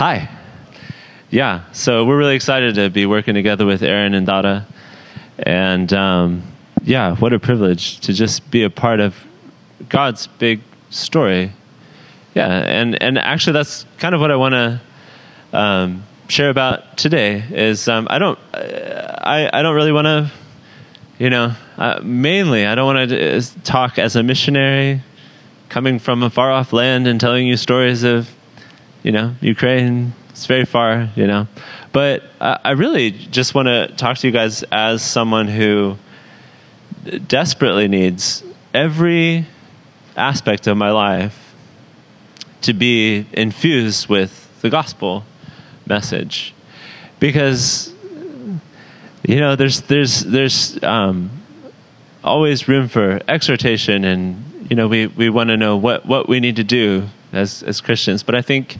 Hi. Yeah, so we're really excited to be working together with Aaron and Dada. And um, yeah, what a privilege to just be a part of God's big story. Yeah, and, and actually, that's kind of what I want to um, share about today. Is um, I don't I, I don't really want to, you know, uh, mainly I don't want to talk as a missionary coming from a far off land and telling you stories of you know, Ukraine. It's very far, you know. But I really just want to talk to you guys as someone who desperately needs every aspect of my life to be infused with the gospel message, because you know there's there's there's um, always room for exhortation, and you know we we want to know what what we need to do as as Christians. But I think,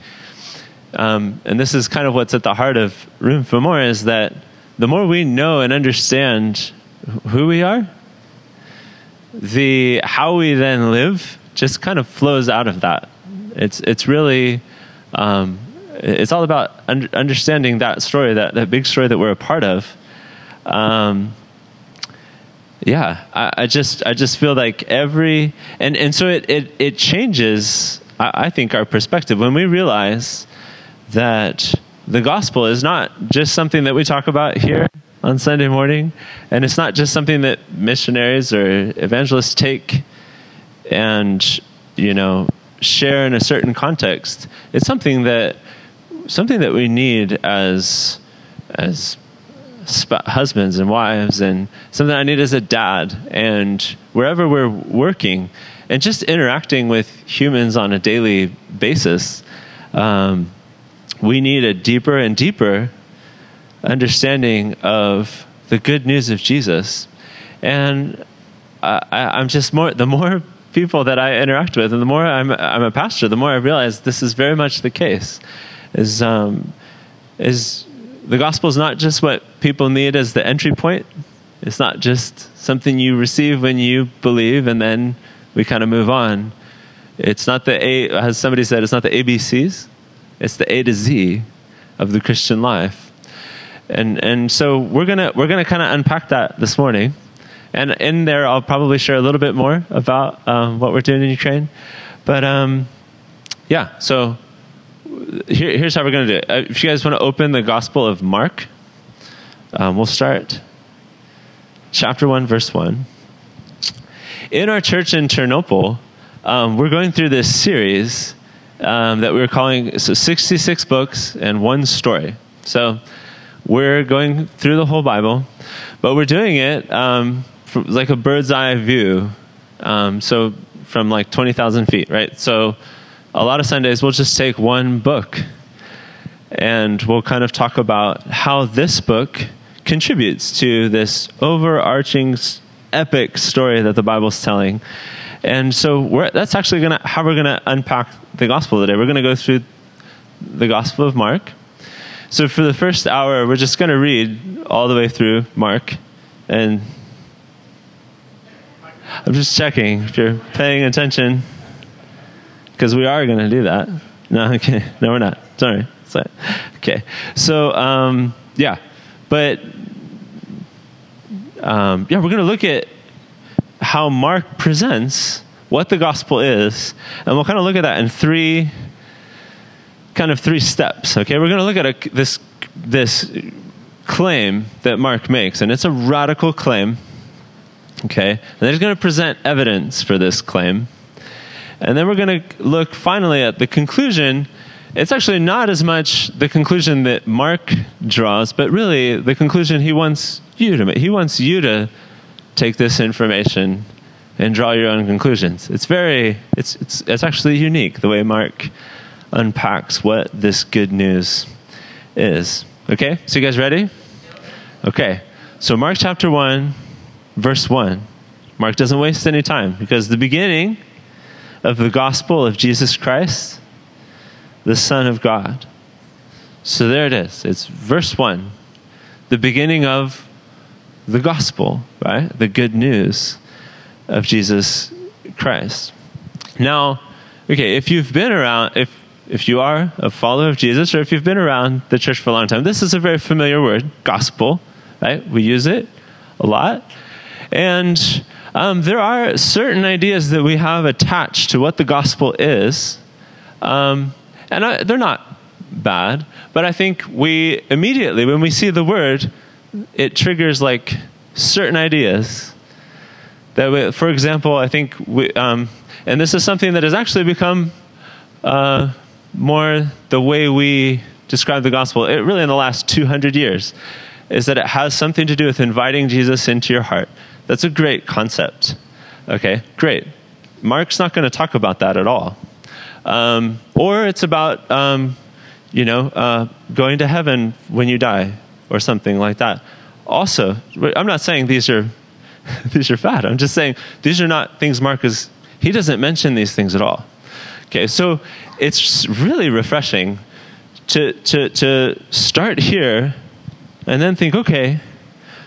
um, and this is kind of what's at the heart of Room for More, is that the more we know and understand who we are, the how we then live just kind of flows out of that. It's it's really. Um, it's all about un- understanding that story, that, that big story that we're a part of. Um, yeah, I, I, just I just feel like every and and so it it, it changes I, I think, our perspective when we realize that the gospel is not just something that we talk about here on Sunday morning, and it's not just something that missionaries or evangelists take and you know share in a certain context. It's something that something that we need as as sp- husbands and wives, and something I need as a dad, and wherever we're working and just interacting with humans on a daily basis, um, we need a deeper and deeper understanding of the good news of Jesus. And I, am just more, the more people that I interact with, and the more I'm, I'm a pastor, the more I realize this is very much the case. Is, um, is the gospel is not just what people need as the entry point. It's not just something you receive when you believe and then we kind of move on. It's not the A, as somebody said, it's not the ABCs, it's the A to Z of the Christian life. And, and so we're gonna we're gonna kind of unpack that this morning, and in there I'll probably share a little bit more about um, what we're doing in Ukraine, but um, yeah. So here, here's how we're gonna do it. Uh, if you guys want to open the Gospel of Mark, um, we'll start chapter one, verse one in our church in Chernobyl, um, we're going through this series um, that we're calling so 66 books and one story. So we're going through the whole Bible, but we're doing it um, like a bird's eye view. Um, so from like 20,000 feet, right? So a lot of Sundays we'll just take one book and we'll kind of talk about how this book contributes to this overarching epic story that the Bible's telling. And so that's actually gonna, how we're going to unpack the gospel today. We're going to go through the Gospel of Mark. So for the first hour, we're just going to read all the way through Mark. And I'm just checking if you're paying attention, because we are going to do that. No, okay. No, we're not. Sorry. Sorry. Okay. So, um, yeah. But um, yeah, we're going to look at how Mark presents what the gospel is, and we'll kind of look at that in three kind of three steps. Okay, we're going to look at a, this this claim that Mark makes, and it's a radical claim. Okay, and then he's going to present evidence for this claim, and then we're going to look finally at the conclusion. It's actually not as much the conclusion that Mark draws, but really the conclusion he wants you to make. He wants you to take this information and draw your own conclusions. It's very, it's, it's, it's actually unique the way Mark unpacks what this good news is. Okay, so you guys ready? Okay, so Mark chapter 1, verse 1. Mark doesn't waste any time because the beginning of the gospel of Jesus Christ, the Son of God. So there it is. It's verse 1, the beginning of the gospel, right? The good news of Jesus Christ. Now, okay, if you've been around, if if you are a follower of Jesus or if you've been around the church for a long time, this is a very familiar word, gospel, right? We use it a lot. And um, there are certain ideas that we have attached to what the gospel is. Um, and I, they're not bad, but I think we immediately, when we see the word, it triggers like certain ideas. That, we, for example, I think we, um, and this is something that has actually become uh, more the way we describe the gospel, it, really in the last 200 years, is that it has something to do with inviting Jesus into your heart. That's a great concept. Okay, great. Mark's not going to talk about that at all. Um, or it's about, um, you know, uh, going to heaven when you die or something like that. Also, I'm not saying these are these are bad. I'm just saying these are not things Mark is. He doesn't mention these things at all. Okay, so it's really refreshing to, to, to start here and then think, okay,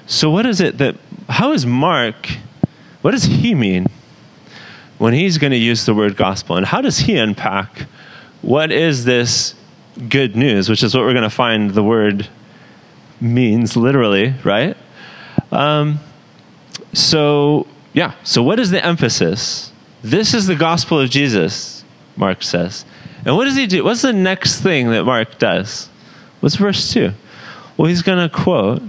so what is it that, how is Mark, what does he mean when he's going to use the word gospel? And how does he unpack what is this good news, which is what we're going to find the word means literally, right? Um, so, yeah, so what is the emphasis? This is the gospel of Jesus. Mark says. And what does he do? What's the next thing that Mark does? What's verse 2? Well, he's going to quote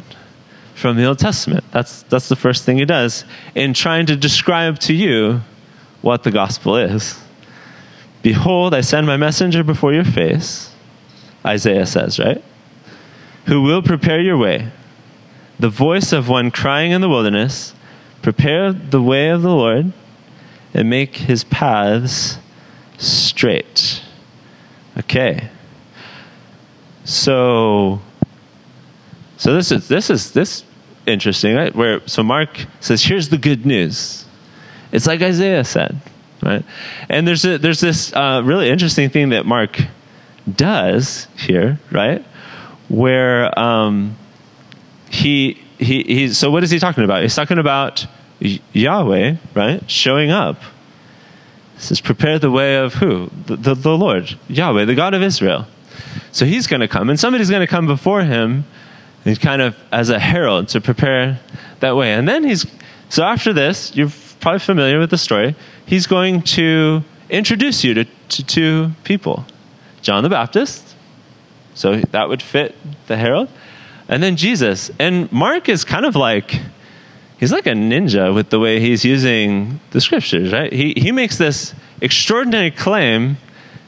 from the Old Testament. That's, that's the first thing he does in trying to describe to you what the gospel is. Behold, I send my messenger before your face, Isaiah says, right? Who will prepare your way. The voice of one crying in the wilderness, prepare the way of the Lord and make his paths straight. Okay. So so this is this is this interesting, right? Where so Mark says, here's the good news. It's like Isaiah said, right? And there's a, there's this uh, really interesting thing that Mark does here, right? Where um, he he. So what is he talking about? He's talking about Yahweh, right, showing up He says, prepare the way of who? The, the, the Lord, Yahweh, the God of Israel. So he's going to come, and somebody's going to come before him, and kind of as a herald to prepare that way. And then he's, so after this, you're probably familiar with the story, he's going to introduce you to, to two people John the Baptist, so that would fit the herald, and then Jesus. And Mark is kind of like, he's like a ninja with the way he's using the scriptures, right? He, he makes this extraordinary claim.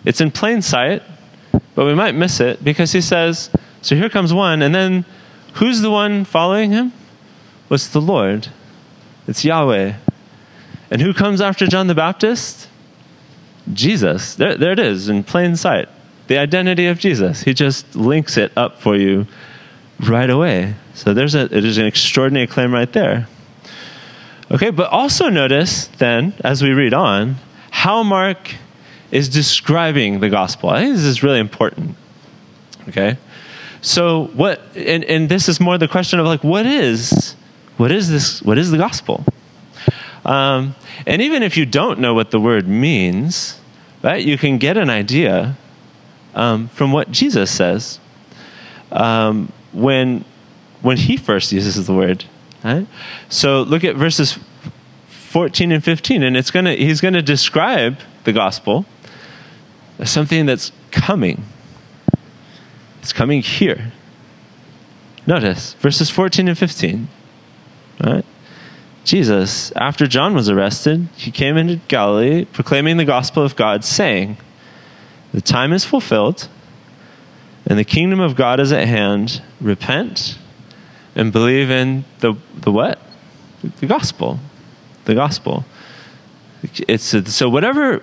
It's in plain sight, but we might miss it because he says, So here comes one, and then who's the one following him? What's the Lord? It's Yahweh. And who comes after John the Baptist? Jesus. There, there it is in plain sight. The identity of Jesus. He just links it up for you right away. So there's, a, there's an extraordinary claim right there. Okay, but also notice then, as we read on, how Mark is describing the gospel. I think this is really important. Okay? So what and, and this is more the question of like what is what is this what is the gospel? Um, and even if you don't know what the word means, right, you can get an idea um, from what Jesus says um, when when he first uses the word. Right? So look at verses 14 and 15, and it's gonna, he's going to describe the gospel as something that's coming. It's coming here. Notice verses 14 and 15. Right? Jesus, after John was arrested, he came into Galilee proclaiming the gospel of God, saying, The time is fulfilled, and the kingdom of God is at hand. Repent and believe in the, the what? The gospel. The gospel. It's a, so whatever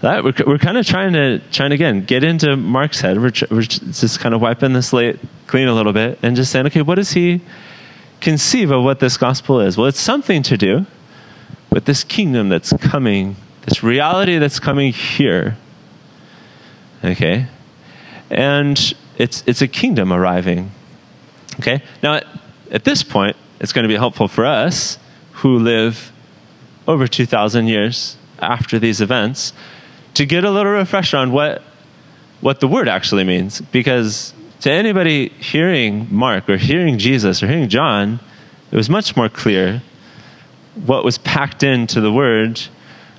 that we're, we're kind of trying to trying to again get into Mark's head. We're, we're just kind of wiping the slate clean a little bit and just saying, okay, what is he conceive of what this gospel is? Well, it's something to do with this kingdom that's coming, this reality that's coming here. Okay, and it's it's a kingdom arriving Okay? Now, at this point, it's going to be helpful for us who live over 2,000 years after these events to get a little refresher on what, what the word actually means. Because to anybody hearing Mark or hearing Jesus or hearing John, it was much more clear what was packed into the word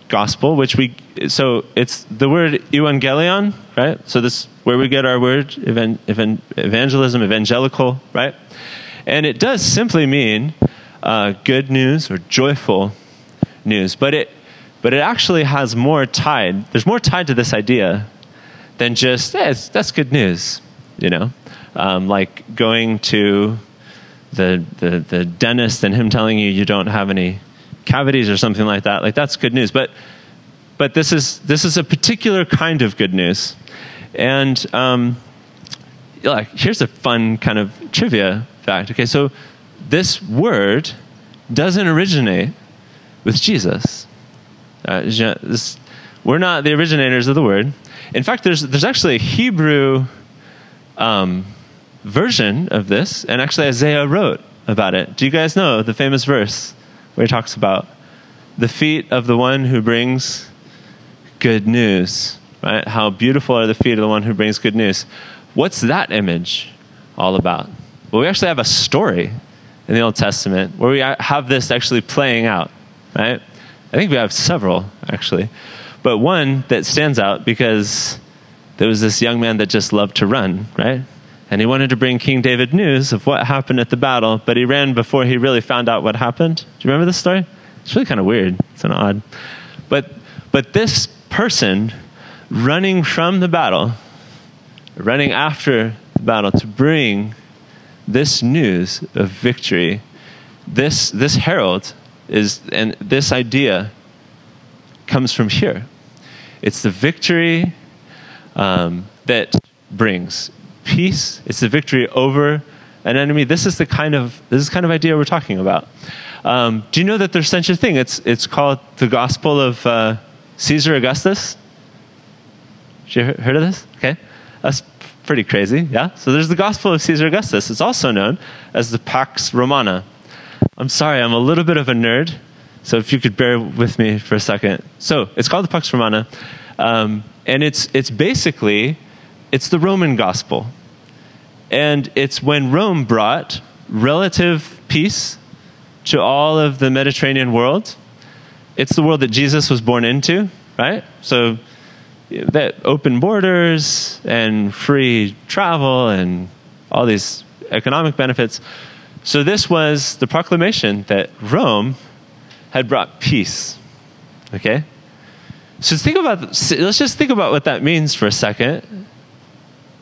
gospel, which we, so it's the word evangelion, right? So this, where we get our word, evangelism, evangelical, right? And it does simply mean uh, good news or joyful news, but it, but it actually has more tied, there's more tied to this idea than just, that's good news, you know? Um, like going to the, the, the dentist and him telling you you don't have any cavities or something like that. Like that's good news. But, but this, is, this is a particular kind of good news. And um, like, here's a fun kind of trivia fact. Okay, so this word doesn't originate with Jesus. Uh, this, we're not the originators of the word. In fact, there's, there's actually a Hebrew um, version of this, and actually Isaiah wrote about it. Do you guys know the famous verse where he talks about the feet of the one who brings good news? Right? How beautiful are the feet of the one who brings good news? What's that image all about? Well, we actually have a story in the Old Testament where we have this actually playing out, right? I think we have several, actually. But one that stands out because there was this young man that just loved to run, right? And he wanted to bring King David news of what happened at the battle, but he ran before he really found out what happened. Do you remember this story? It's really kind of weird. It's of odd. But, but this person running from the battle, running after the battle to bring this news of victory, this, this herald is, and this idea comes from here. It's the victory um, that brings peace. It's the victory over an enemy. This is the kind of this is kind of idea we're talking about. Um, do you know that there's such a thing? It's it's called the Gospel of uh, Caesar Augustus. Have you heard of this? Okay, that's pretty crazy. Yeah. So there's the Gospel of Caesar Augustus. It's also known as the Pax Romana. I'm sorry, I'm a little bit of a nerd, so if you could bear with me for a second. So it's called the Pax Romana, um, and it's it's basically it's the Roman gospel. And it's when Rome brought relative peace to all of the Mediterranean world. It's the world that Jesus was born into, right? So that open borders and free travel and all these economic benefits. So this was the proclamation that Rome had brought peace. Okay? So think about let's just think about what that means for a second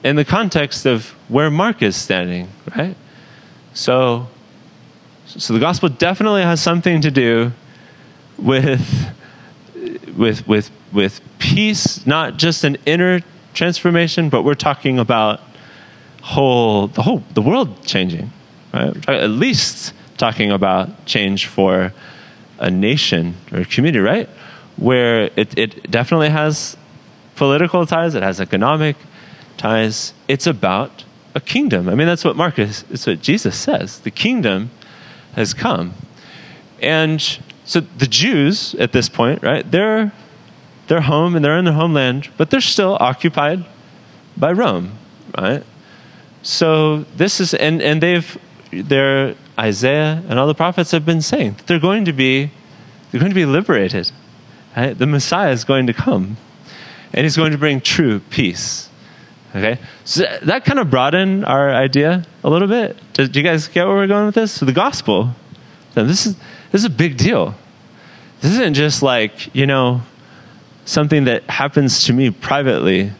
in the context of where Mark is standing, right? So, so the gospel definitely has something to do with, with, with, with peace, not just an inner transformation, but we're talking about whole, the whole, the world changing, right? At least talking about change for a nation or a community, right? Where it, it definitely has political ties, it has economic, ties. It's about a kingdom. I mean, that's what Marcus, it's what Jesus says. The kingdom has come. And so the Jews at this point, right, they're, they're home and they're in their homeland, but they're still occupied by Rome, right? So this is, and, and they've, they're, Isaiah and all the prophets have been saying that they're going to be, they're going to be liberated. Right? The Messiah is going to come, and he's going to bring true peace. Okay, so that kind of broadened our idea a little bit. Do, you guys get where we're going with this? So the gospel, this is this is a big deal. This isn't just like you know something that happens to me privately.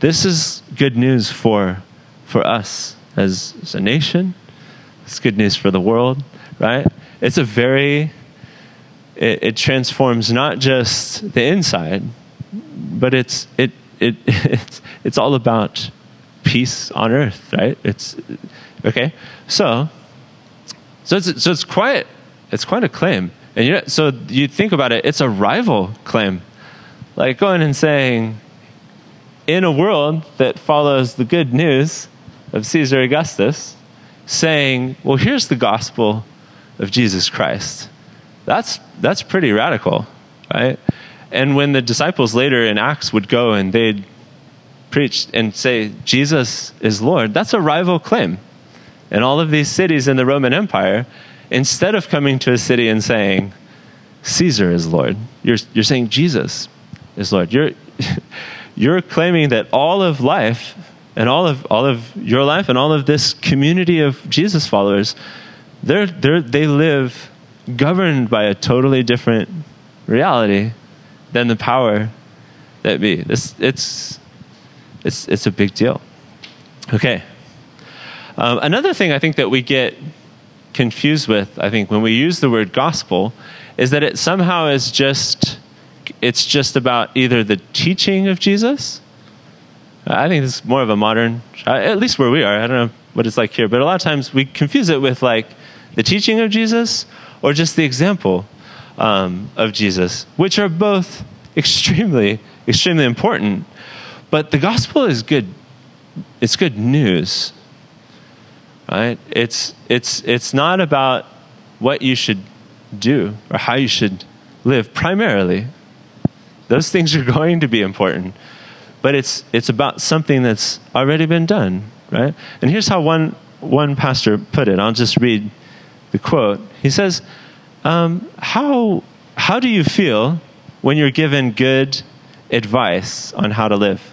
This is good news for for us as, as a nation. It's good news for the world, right? It's a very it, it transforms not just the inside, but it's it it, it's, it's all about peace on earth, right? It's okay. So, so it's, so it's quite it's quite a claim, and you know, so you think about it, it's a rival claim, like going and saying, in a world that follows the good news of Caesar Augustus, saying, well, here's the gospel of Jesus Christ. That's that's pretty radical, right? And when the disciples later in Acts would go and they'd preach and say Jesus is Lord, that's a rival claim. In all of these cities in the Roman Empire, instead of coming to a city and saying, Caesar is Lord, you're, you're saying Jesus is Lord. You're, you're claiming that all of life and all of, all of your life and all of this community of Jesus followers, they're, they're, they live governed by a totally different reality than the power that be. This, it's, it's, it's a big deal. Okay. Um, another thing I think that we get confused with, I think, when we use the word gospel, is that it somehow is just it's just about either the teaching of Jesus. I think it's more of a modern, at least where we are. I don't know what it's like here, but a lot of times we confuse it with like the teaching of Jesus or just the example um, of Jesus, which are both extremely, extremely important. But the gospel is good. It's good news right? It's, it's, it's not about what you should do or how you should live primarily. Those things are going to be important. But it's, it's about something that's already been done, right? And here's how one, one pastor put it. I'll just read the quote. He says, um, how, how do you feel when you're given good advice on how to live?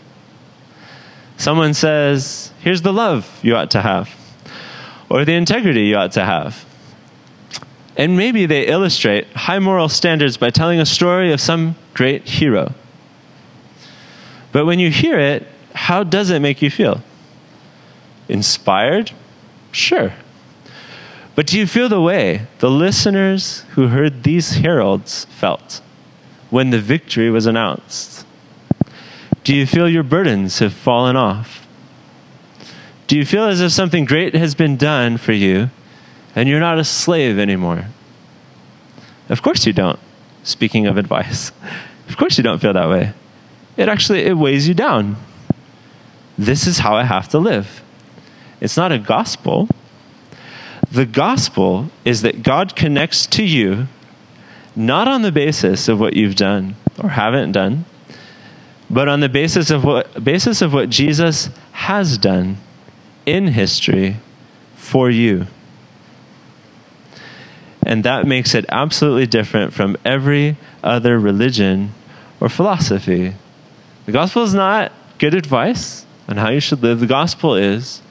Someone says, Here's the love you ought to have or the integrity you ought to have. And maybe they illustrate high moral standards by telling a story of some great hero. But when you hear it, how does it make you feel? Inspired? Sure. But do you feel the way the listeners who heard these heralds felt when the victory was announced? Do you feel your burdens have fallen off? Do you feel as if something great has been done for you and you're not a slave anymore? Of course you don't. Speaking of advice, of course you don't feel that way. It actually it weighs you down. This is how I have to live. It's not a gospel. The gospel is that God connects to you not on the basis of what you've done or haven't done, but on the basis of what basis of what Jesus has done in history for you. And that makes it absolutely different from every other religion or philosophy. The gospel is not good advice on how you should live. The gospel is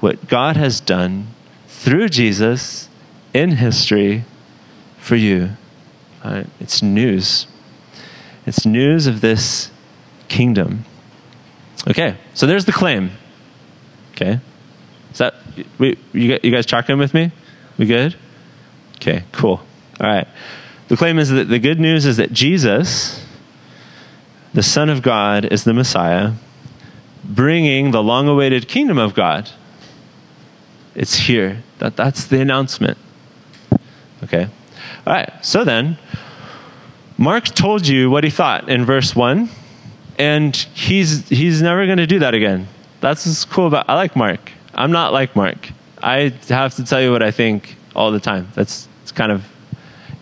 what God has done through Jesus in history for you. It's news. It's news of this kingdom. Okay, so there's the claim. Okay. Is that we, you, you guys tracking with me? We good? Okay, cool. All right. The claim is that the good news is that Jesus, the Son of God, is the Messiah, bringing the long awaited kingdom of God. It's here. That, that's the announcement. Okay. All right. So then, Mark told you what he thought in verse 1, and he's, he's never going to do that again that's what's cool about. I like Mark. I'm not like Mark. I have to tell you what I think all the time. That's it's kind of.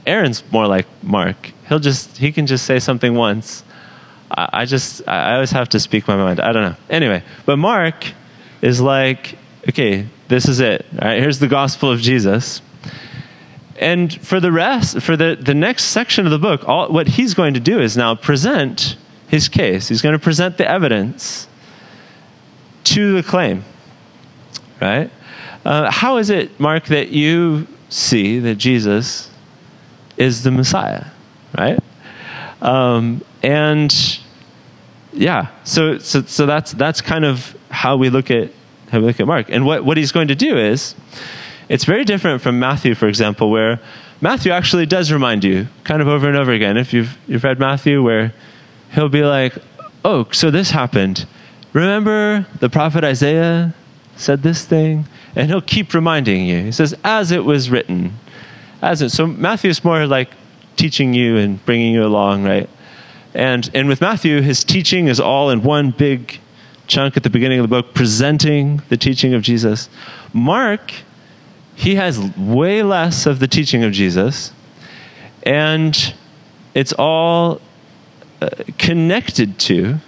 Aaron's more like Mark. He'll just he can just say something once. I, I just I always have to speak my mind. I don't know. Anyway, but Mark is like, okay, this is it. All right, here's the gospel of Jesus. And for the rest, for the, the next section of the book, all, what he's going to do is now present his case. He's going to present the evidence to the claim, right? Uh, how is it, Mark, that you see that Jesus is the Messiah, right? Um, and yeah, so, so so that's that's kind of how we look at how a look at Mark. And what what he's going to do is, it's very different from Matthew, for example, where Matthew actually does remind you, kind of over and over again. If you've you've read Matthew, where he'll be like, "Oh, so this happened." Remember the prophet Isaiah said this thing? And he'll keep reminding you. He says, as it was written. As it. So Matthew's more like teaching you and bringing you along, right? And, and with Matthew, his teaching is all in one big chunk at the beginning of the book, presenting the teaching of Jesus. Mark, he has way less of the teaching of Jesus, and it's all uh, connected to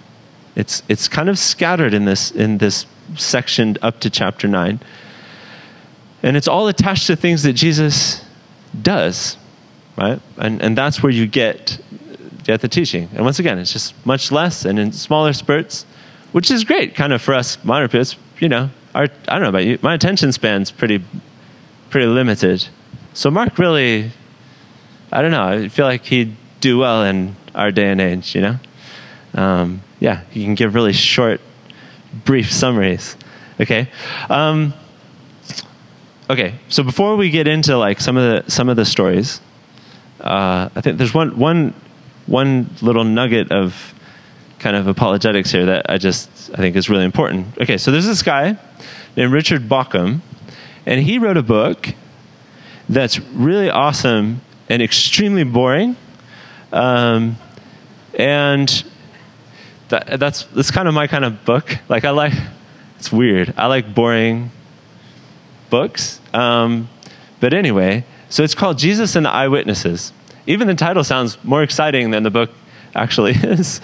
It's it's kind of scattered in this in this section up to chapter nine, and it's all attached to things that Jesus does, right? And and that's where you get get the teaching. And once again, it's just much less and in smaller spurts, which is great, kind of for us kids. You know, our I don't know about you, my attention span's pretty pretty limited. So Mark really, I don't know. I feel like he'd do well in our day and age. You know, um, yeah, he can give really short, brief summaries. Okay. Um, okay. So before we get into like some of the some of the stories, uh, I think there's one one one little nugget of kind of apologetics here that I just I think is really important. Okay, so there's this guy named Richard Bauckham, and he wrote a book that's really awesome and extremely boring. Um, and that, that's that's kind of my kind of book. Like I like it's weird. I like boring books. Um, but anyway, so it's called Jesus and the Eyewitnesses. Even the title sounds more exciting than the book actually is.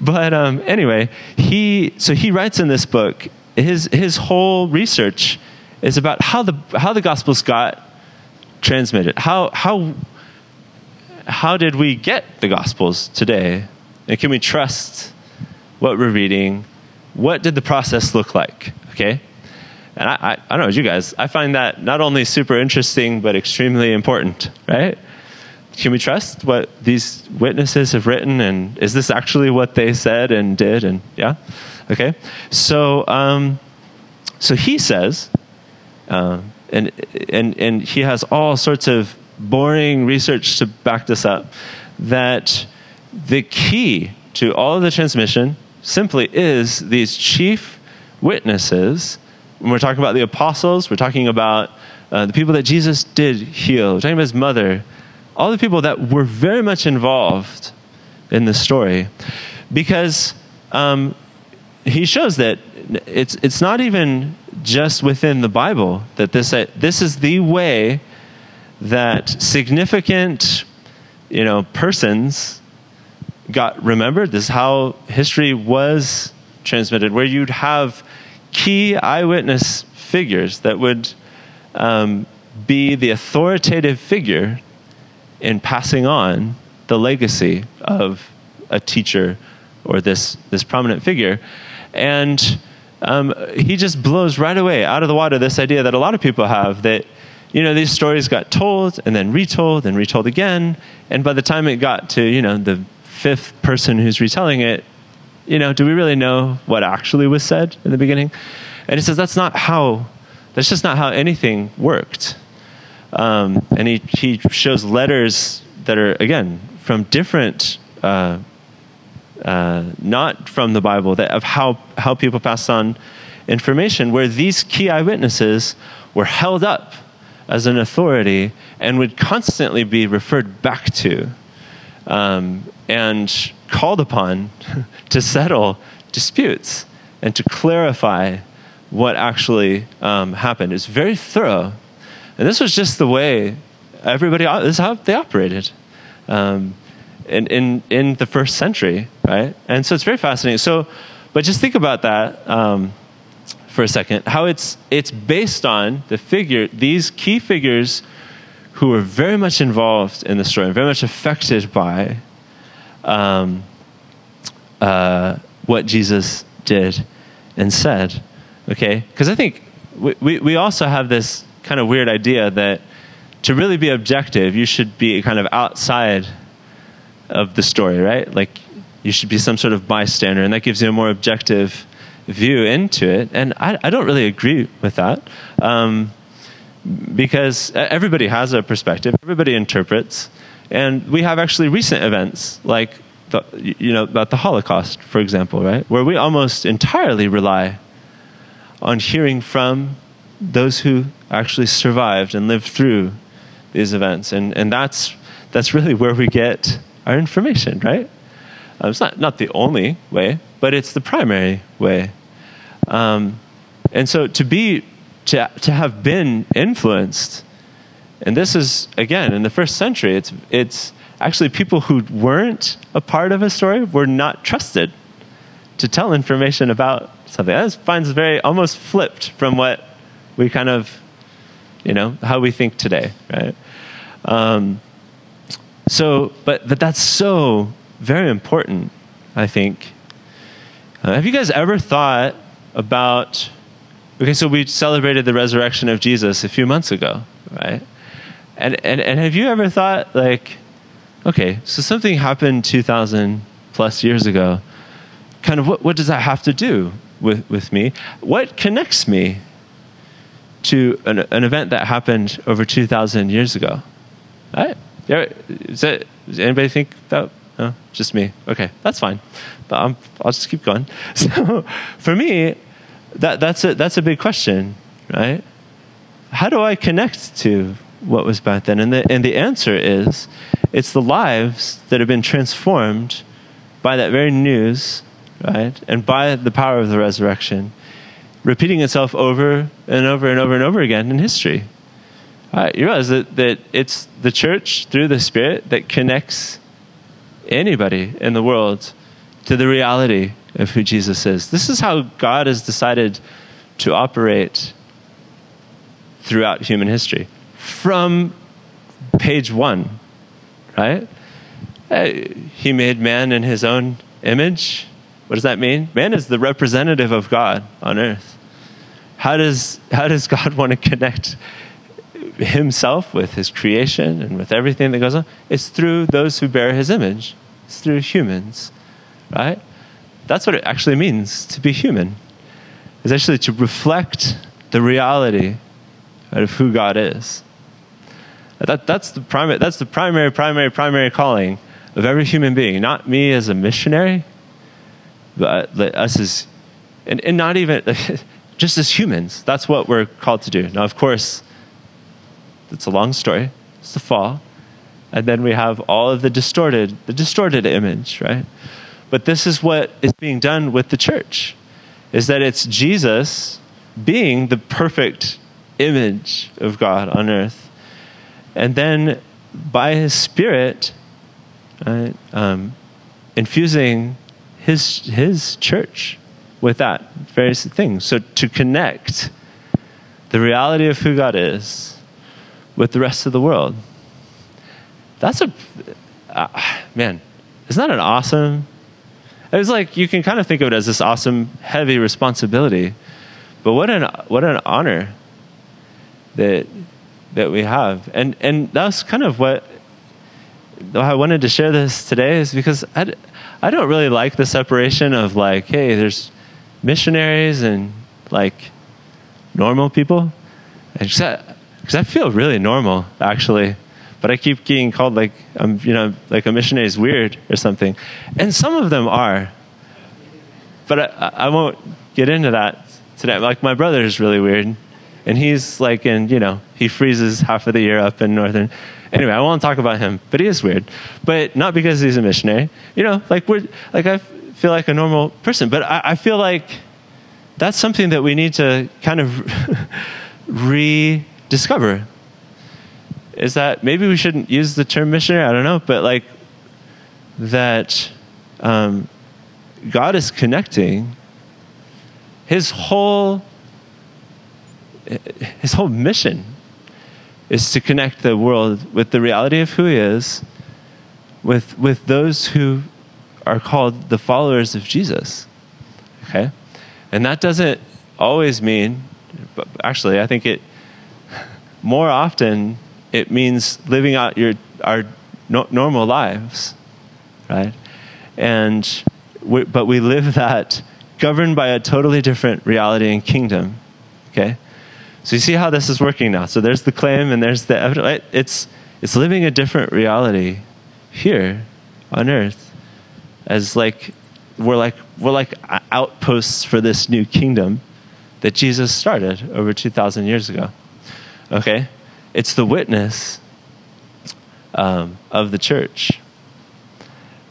but um, anyway, he so he writes in this book. His his whole research is about how the how the Gospels got transmitted. How how how did we get the Gospels today? And can we trust what we're reading? What did the process look like? Okay? And I, I, I don't know you guys, I find that not only super interesting, but extremely important, right? Can we trust what these witnesses have written? And is this actually what they said and did? And yeah? Okay? So, um, so he says, uh, and, and, and he has all sorts of boring research to back this up, that the key to all of the transmission simply is these chief witnesses. When we're talking about the apostles, we're talking about uh, the people that Jesus did heal, we're talking about his mother, all the people that were very much involved in the story. Because um, he shows that it's, it's not even just within the Bible that this, uh, this is the way that significant you know, persons got remembered. This is how history was transmitted, where you'd have key eyewitness figures that would um, be the authoritative figure in passing on the legacy of a teacher or this, this prominent figure. And um, he just blows right away out of the water this idea that a lot of people have that you know these stories got told and then retold and retold again. And by the time it got to you know the fifth person who's retelling it you know do we really know what actually was said in the beginning? And he says that's not how that's just not how anything worked um, and he, he shows letters that are again from different uh, uh, not from the bible that of how how people pass on information where these key eyewitnesses were held up as an authority and would constantly be referred back to um, and called upon to settle disputes and to clarify what actually um, happened. It's very thorough. And this was just the way everybody, this is how they operated um, in, in, in the first century, right? And so it's very fascinating. So, but just think about that. Um, for a second, how it's, it's based on the figure, these key figures who were very much involved in the story and very much affected by um, uh, what Jesus did and said. Okay? Because I think we, we, we also have this kind of weird idea that to really be objective, you should be kind of outside of the story, right? Like you should be some sort of bystander, and that gives you a more objective view into it. And I, I don't really agree with that um, because everybody has a perspective, everybody interprets. And we have actually recent events like the, you know about the Holocaust, for example, right, where we almost entirely rely on hearing from those who actually survived and lived through these events, and and that's that's really where we get our information, right? Um, it's not not the only way, but it's the primary way. Um, and so to be to to have been influenced, and this is again in the first century, it's it's actually people who weren't a part of a story were not trusted to tell information about something. That finds very almost flipped from what we kind of, you know, how we think today, right? Um, so, but but that's so very important, I think. Uh, have you guys ever thought about? Okay, so we celebrated the resurrection of Jesus a few months ago, right? And and and have you ever thought like, okay, so something happened two thousand plus years ago. Kind of what what does that have to do with with me? What connects me to an, an event that happened over two thousand years ago? Right? Is that, does anybody think that? No, just me. Okay, that's fine. But i will just keep going. So, for me, that, that's a that's a big question, right? How do I connect to what was back then? And the and the answer is, it's the lives that have been transformed by that very news, right? And by the power of the resurrection, repeating itself over and over and over and over again in history. Uh, you realize that, that it's the church through the Spirit that connects anybody in the world to the reality of who Jesus is. This is how God has decided to operate throughout human history from page one, right? Uh, he made man in his own image. What does that mean? Man is the representative of God on earth. How does, how does God want to connect himself with his creation and with everything that goes on? It's through those who bear his image. It's through humans, right? That's what it actually means to be human. Is actually to reflect the reality of who God is. That, that's, the primary, that's the primary, primary, primary calling of every human being. Not me as a missionary, but us as, and, and not even, just as humans. That's what we're called to do. Now, of course, it's a long story. It's the fall. And then we have all of the distorted, the distorted image, right? But this is what is being done with the church, is that it's Jesus being the perfect image of God on earth. And then by his spirit, right, um, infusing his, his church with that various things. So to connect the reality of who God is with the rest of the world. That's a, uh, man, isn't that an awesome? It's like you can kind of think of it as this awesome, heavy responsibility, but what an what an honor that that we have, and and that's kind of what I wanted to share this today is because I, I don't really like the separation of like, hey, there's missionaries and like normal people. Except because I feel really normal actually, but I keep getting called like I'm you know like a missionary is weird or something, and some of them are, but I, I won't get into that today. Like my brother is really weird, and he's like in you know he freezes half of the year up in northern. Anyway, I won't talk about him, but he is weird, but not because he's a missionary. You know, like we're like I feel like a normal person, but I, I feel like that's something that we need to kind of rediscover. is that maybe we shouldn't use the term missionary, I don't know, but like that um, God is connecting his whole his whole mission is to connect the world with the reality of who he is with with those who are called the followers of Jesus. Okay? And that doesn't always mean but actually I think it more often it means living out your our no, normal lives, right? And we, but we live that governed by a totally different reality and kingdom. Okay, so you see how this is working now. So there's the claim and there's the evidence. It's it's living a different reality here on earth, as like we're like we're like outposts for this new kingdom that Jesus started over two thousand years ago. Okay? It's the witness um, of the church.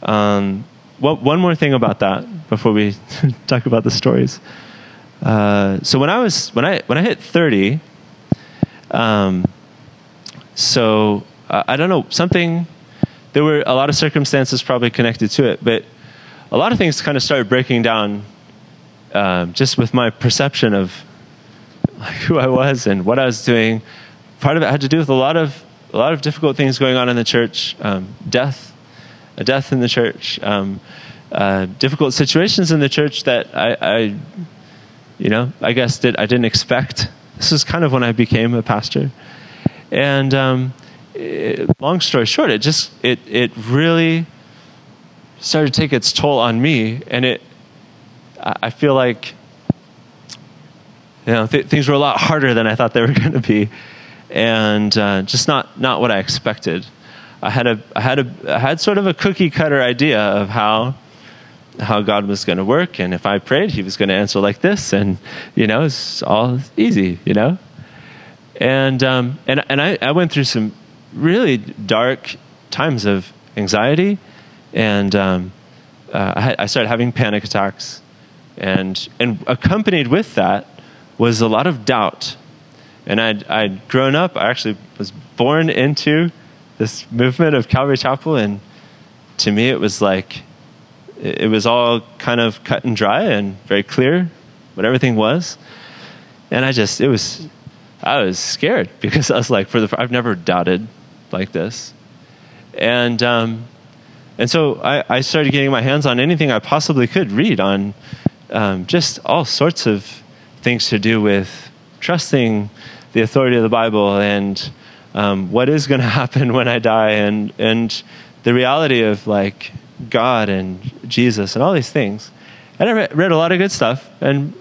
Um, well, one more thing about that before we talk about the stories. Uh, so when I was when I when I hit thirty, um, so uh, I don't know something. There were a lot of circumstances probably connected to it, but a lot of things kind of started breaking down um, just with my perception of who I was and what I was doing. Part of it had to do with a lot of a lot of difficult things going on in the church, um, death, a death in the church, um, uh, difficult situations in the church that I, I, you know, I guess that I didn't expect. This is kind of when I became a pastor, and um, it, long story short, it just it it really started to take its toll on me, and it I feel like you know th- things were a lot harder than I thought they were going to be, and uh, just not not what I expected. I had a I had a I had sort of a cookie cutter idea of how how God was going to work, and if I prayed, He was going to answer like this, and you know it's all easy, you know. And um, and and I, I went through some really dark times of anxiety, and um, uh, I, I started having panic attacks, and and accompanied with that was a lot of doubt. And I'd, I'd grown up, I actually was born into this movement of Calvary Chapel, and to me it was like, it was all kind of cut and dry and very clear what everything was. And I just, it was, I was scared because I was like, for the, I've never doubted like this. And, um, and so I, I started getting my hands on anything I possibly could read on um, just all sorts of things to do with trusting the authority of the Bible and um, what is going to happen when I die and and the reality of like God and Jesus and all these things. And I read, read a lot of good stuff and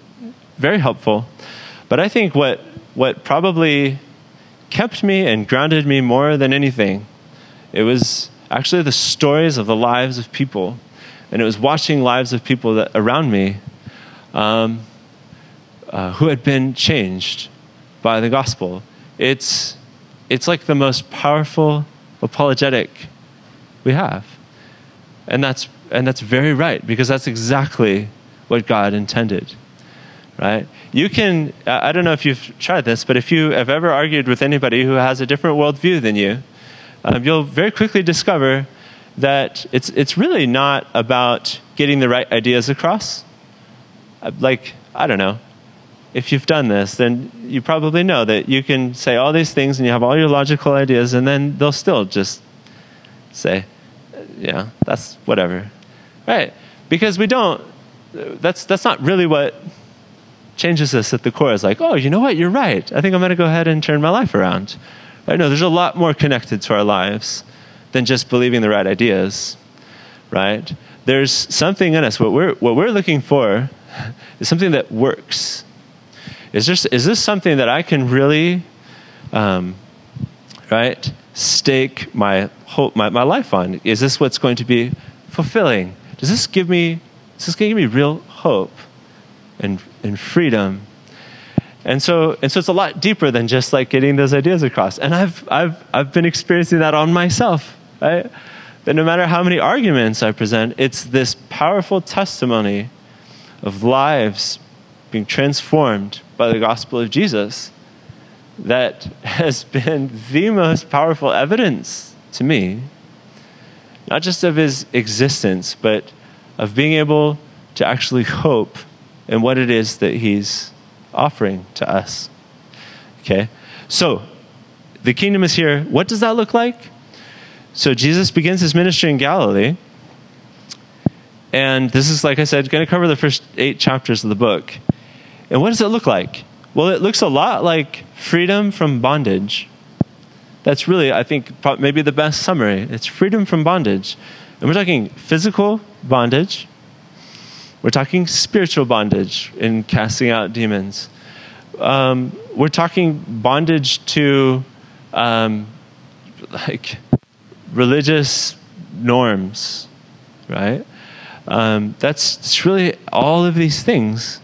very helpful. But I think what what probably kept me and grounded me more than anything, it was actually the stories of the lives of people, and it was watching lives of people that around me um, uh, who had been changed by the gospel. It's, it's like the most powerful apologetic we have. And that's, and that's very right, because that's exactly what God intended. Right? You can, I don't know if you've tried this, but if you have ever argued with anybody who has a different worldview than you, um, you'll very quickly discover that it's, it's really not about getting the right ideas across. Uh, like, I don't know, if you've done this, then you probably know that you can say all these things and you have all your logical ideas, and then they'll still just say, yeah, that's whatever. Right? Because we don't, that's, that's not really what changes us at the core. It's like, oh, you know what? You're right. I think I'm going to go ahead and turn my life around. Right? No, there's a lot more connected to our lives than just believing the right ideas. Right? There's something in us. What we're, what we're looking for is something that works is this, is this something that I can really, um, right, stake my, hope, my, my life on? Is this what's going to be fulfilling? Does this give me, is this going to give me real hope and, and freedom? And so, and so it's a lot deeper than just like getting those ideas across. And I've, I've, I've been experiencing that on myself, right? That no matter how many arguments I present, it's this powerful testimony of lives being transformed by the gospel of Jesus that has been the most powerful evidence to me, not just of his existence, but of being able to actually hope in what it is that he's offering to us. Okay? So, the kingdom is here. What does that look like? So, Jesus begins his ministry in Galilee. And this is, like I said, going to cover the first eight chapters of the book. And what does it look like? Well, it looks a lot like freedom from bondage. That's really, I think, maybe the best summary. It's freedom from bondage. And we're talking physical bondage, we're talking spiritual bondage in casting out demons. Um, we're talking bondage to um, like religious norms, right? Um, that's, that's really all of these things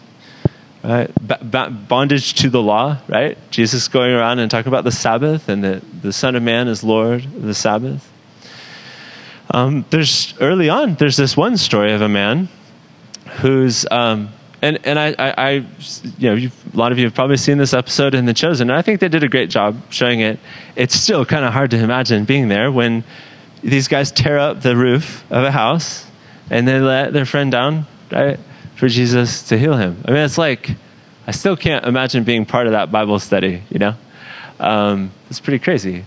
Right? B- bondage to the law, right? Jesus going around and talking about the Sabbath and the, the Son of Man is Lord of the Sabbath. Um, there's early on, there's this one story of a man who's, um, and, and I, I, I you know, a lot of you have probably seen this episode in The Chosen, and I think they did a great job showing it. It's still kind of hard to imagine being there when these guys tear up the roof of a house and they let their friend down, right, for Jesus to heal him. I mean, it's like, I still can't imagine being part of that Bible study, you know? Um, it's pretty crazy.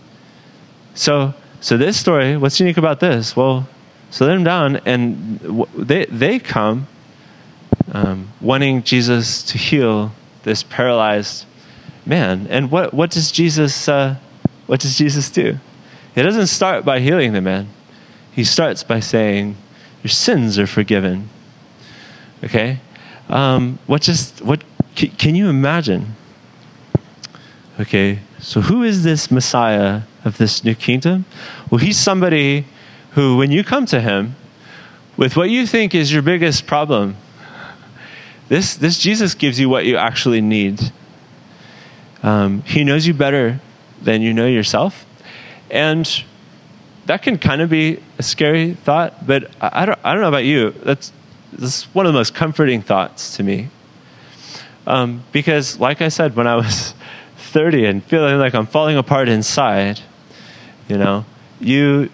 So, so this story, what's unique about this? Well, so let them down, and they, they come um, wanting Jesus to heal this paralyzed man. And what, what does Jesus uh, what does Jesus do? He doesn't start by healing the man. He starts by saying, "Your sins are forgiven." Okay, um, what just what can you imagine? Okay, so who is this Messiah of this new kingdom? Well, he's somebody who, when you come to him with what you think is your biggest problem, this, this Jesus gives you what you actually need. Um, he knows you better than you know yourself. And that can kind of be a scary thought, but I, I, don't, I don't know about you. That's, that's one of the most comforting thoughts to me. Um, because, like I said, when I was 30 and feeling like I'm falling apart inside, you know, you,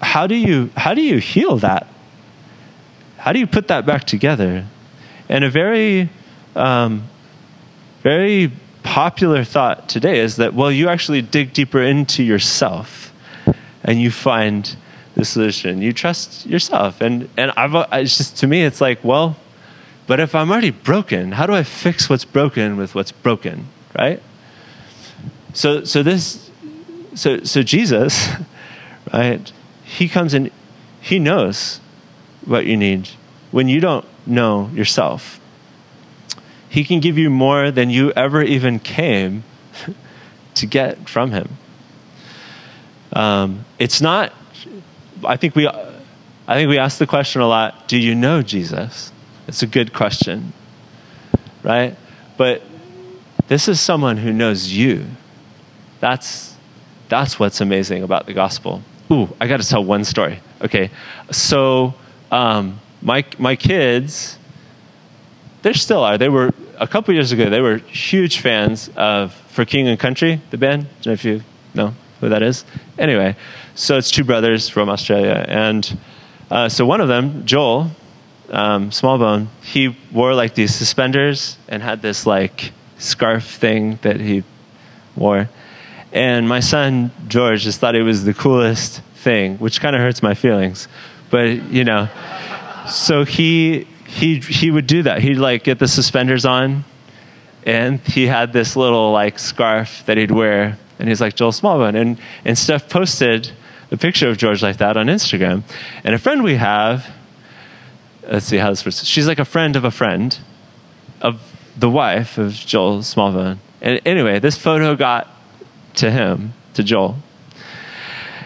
how do you, how do you heal that? How do you put that back together? And a very, um, very popular thought today is that, well, you actually dig deeper into yourself and you find the solution. You trust yourself. And, and I've, it's just, to me, it's like, well, but if I'm already broken, how do I fix what's broken with what's broken, right? So, so this, so, so Jesus, right? He comes and he knows what you need when you don't know yourself. He can give you more than you ever even came to get from Him. Um, it's not. I think we. I think we ask the question a lot. Do you know Jesus? It's a good question, right? But this is someone who knows you. That's that's what's amazing about the gospel. Ooh, I got to tell one story. Okay, so um, my my kids, they still are. They were a couple years ago. They were huge fans of For King and Country, the band. I don't know if you know who that is. Anyway, so it's two brothers from Australia, and uh, so one of them, Joel um, Smallbone, he wore like these suspenders and had this like scarf thing that he wore. And my son George just thought it was the coolest thing, which kind of hurts my feelings. But you know, so he he he would do that. He'd like get the suspenders on, and he had this little like scarf that he'd wear, and he's like Joel Smallbone. And and Steph posted a picture of George like that on Instagram. And a friend we have, let's see how this works. She's like a friend of a friend, of the wife of Joel Smallbone. And anyway, this photo got to him, to Joel.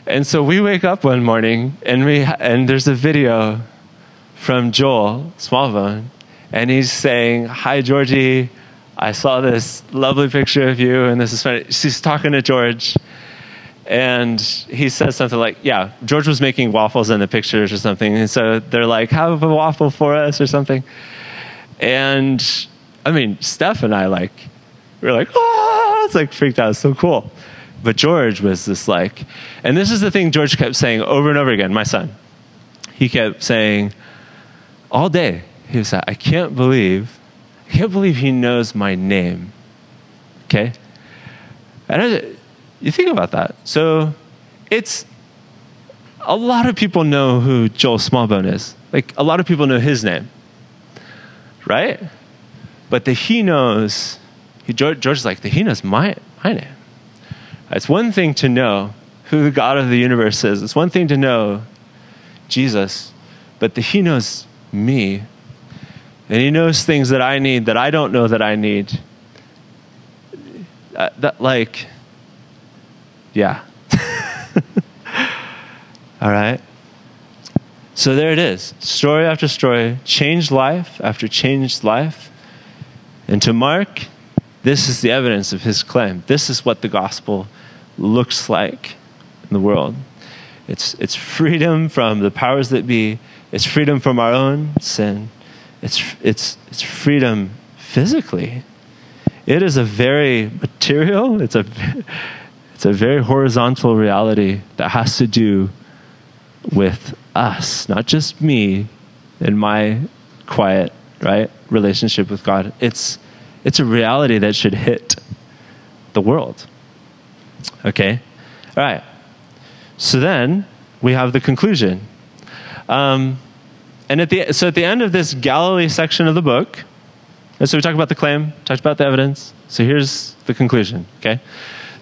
And so we wake up one morning and we and there's a video from Joel Smallbone, and he's saying, "Hi, Georgie. I saw this lovely picture of you, and this is funny." She's talking to George, and he says something like, "Yeah, George was making waffles in the pictures or something." And so they're like, "Have a waffle for us" or something. And I mean, Steph and I like, we are like, "Oh!" It's like freaked out. It's so cool. But George was this like, and this is the thing George kept saying over and over again. My son, he kept saying all day. He was like, I can't believe, I can't believe he knows my name. Okay? And I, you think about that. So it's, a lot of people know who Joel Smallbone is. Like, a lot of people know his name. Right? But the he knows, he, George, George is like, the he knows my, my name. It's one thing to know who the God of the universe is. It's one thing to know Jesus, but the he knows me. And He knows things that I need that I don't know that I need. Uh, that, like, yeah. All right? So there it is story after story, changed life after changed life. And to Mark, this is the evidence of his claim. This is what the gospel looks like in the world. It's, it's freedom from the powers that be, it's freedom from our own sin, it's, it's, it's freedom physically. It is a very material, it's a, it's a very horizontal reality that has to do with us, not just me and my quiet, right, relationship with God. It's it's a reality that should hit the world. Okay? All right. So then we have the conclusion. Um, and at the, so at the end of this Galilee section of the book, and so we talked about the claim, talked about the evidence. So here's the conclusion, okay?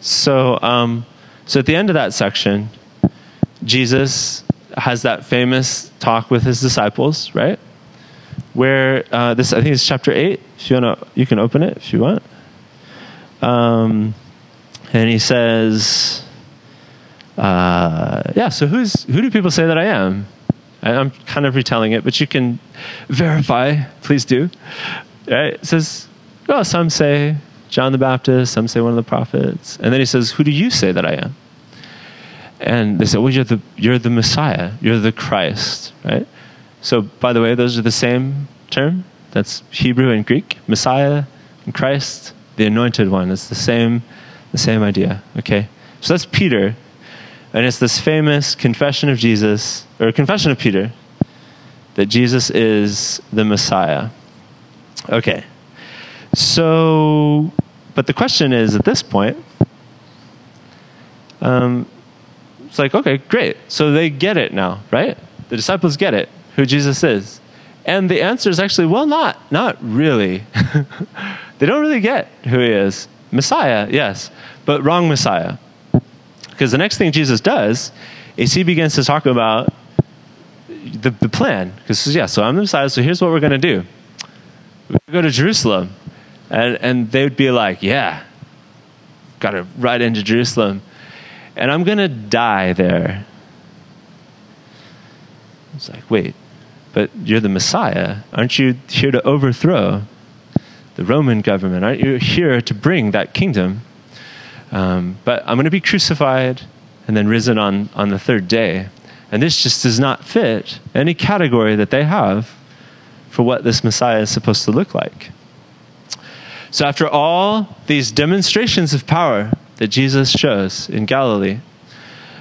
So, um, so at the end of that section, Jesus has that famous talk with his disciples, right? Where uh, this, I think it's chapter eight. If you want to, you can open it if you want. Um, and he says, uh, "Yeah, so who's who do people say that I am?" I'm kind of retelling it, but you can verify. Please do. Right? It says, "Oh, some say John the Baptist, some say one of the prophets," and then he says, "Who do you say that I am?" And they say, "Well, you're the you're the Messiah. You're the Christ." Right? So, by the way, those are the same term. That's Hebrew and Greek. Messiah and Christ, the Anointed One. It's the same the same idea, okay? So that's Peter. And it's this famous confession of Jesus, or confession of Peter, that Jesus is the Messiah. Okay. So, but the question is at this point, um, it's like, okay, great. So they get it now, right? The disciples get it, who Jesus is. And the answer is actually, well, not, not really. they don't really get who he is. Messiah, yes, but wrong Messiah. Because the next thing Jesus does is he begins to talk about the, the plan. Because, yeah, so I'm the Messiah, so here's what we're going to do. We're going to go to Jerusalem. And, and they would be like, yeah, got to ride into Jerusalem. And I'm going to die there. It's like, wait, but you're the Messiah. Aren't you here to overthrow the Roman government? Aren't you here to bring that kingdom? Um, but I'm going to be crucified and then risen on, on the third day. And this just does not fit any category that they have for what this Messiah is supposed to look like. So, after all these demonstrations of power that Jesus shows in Galilee,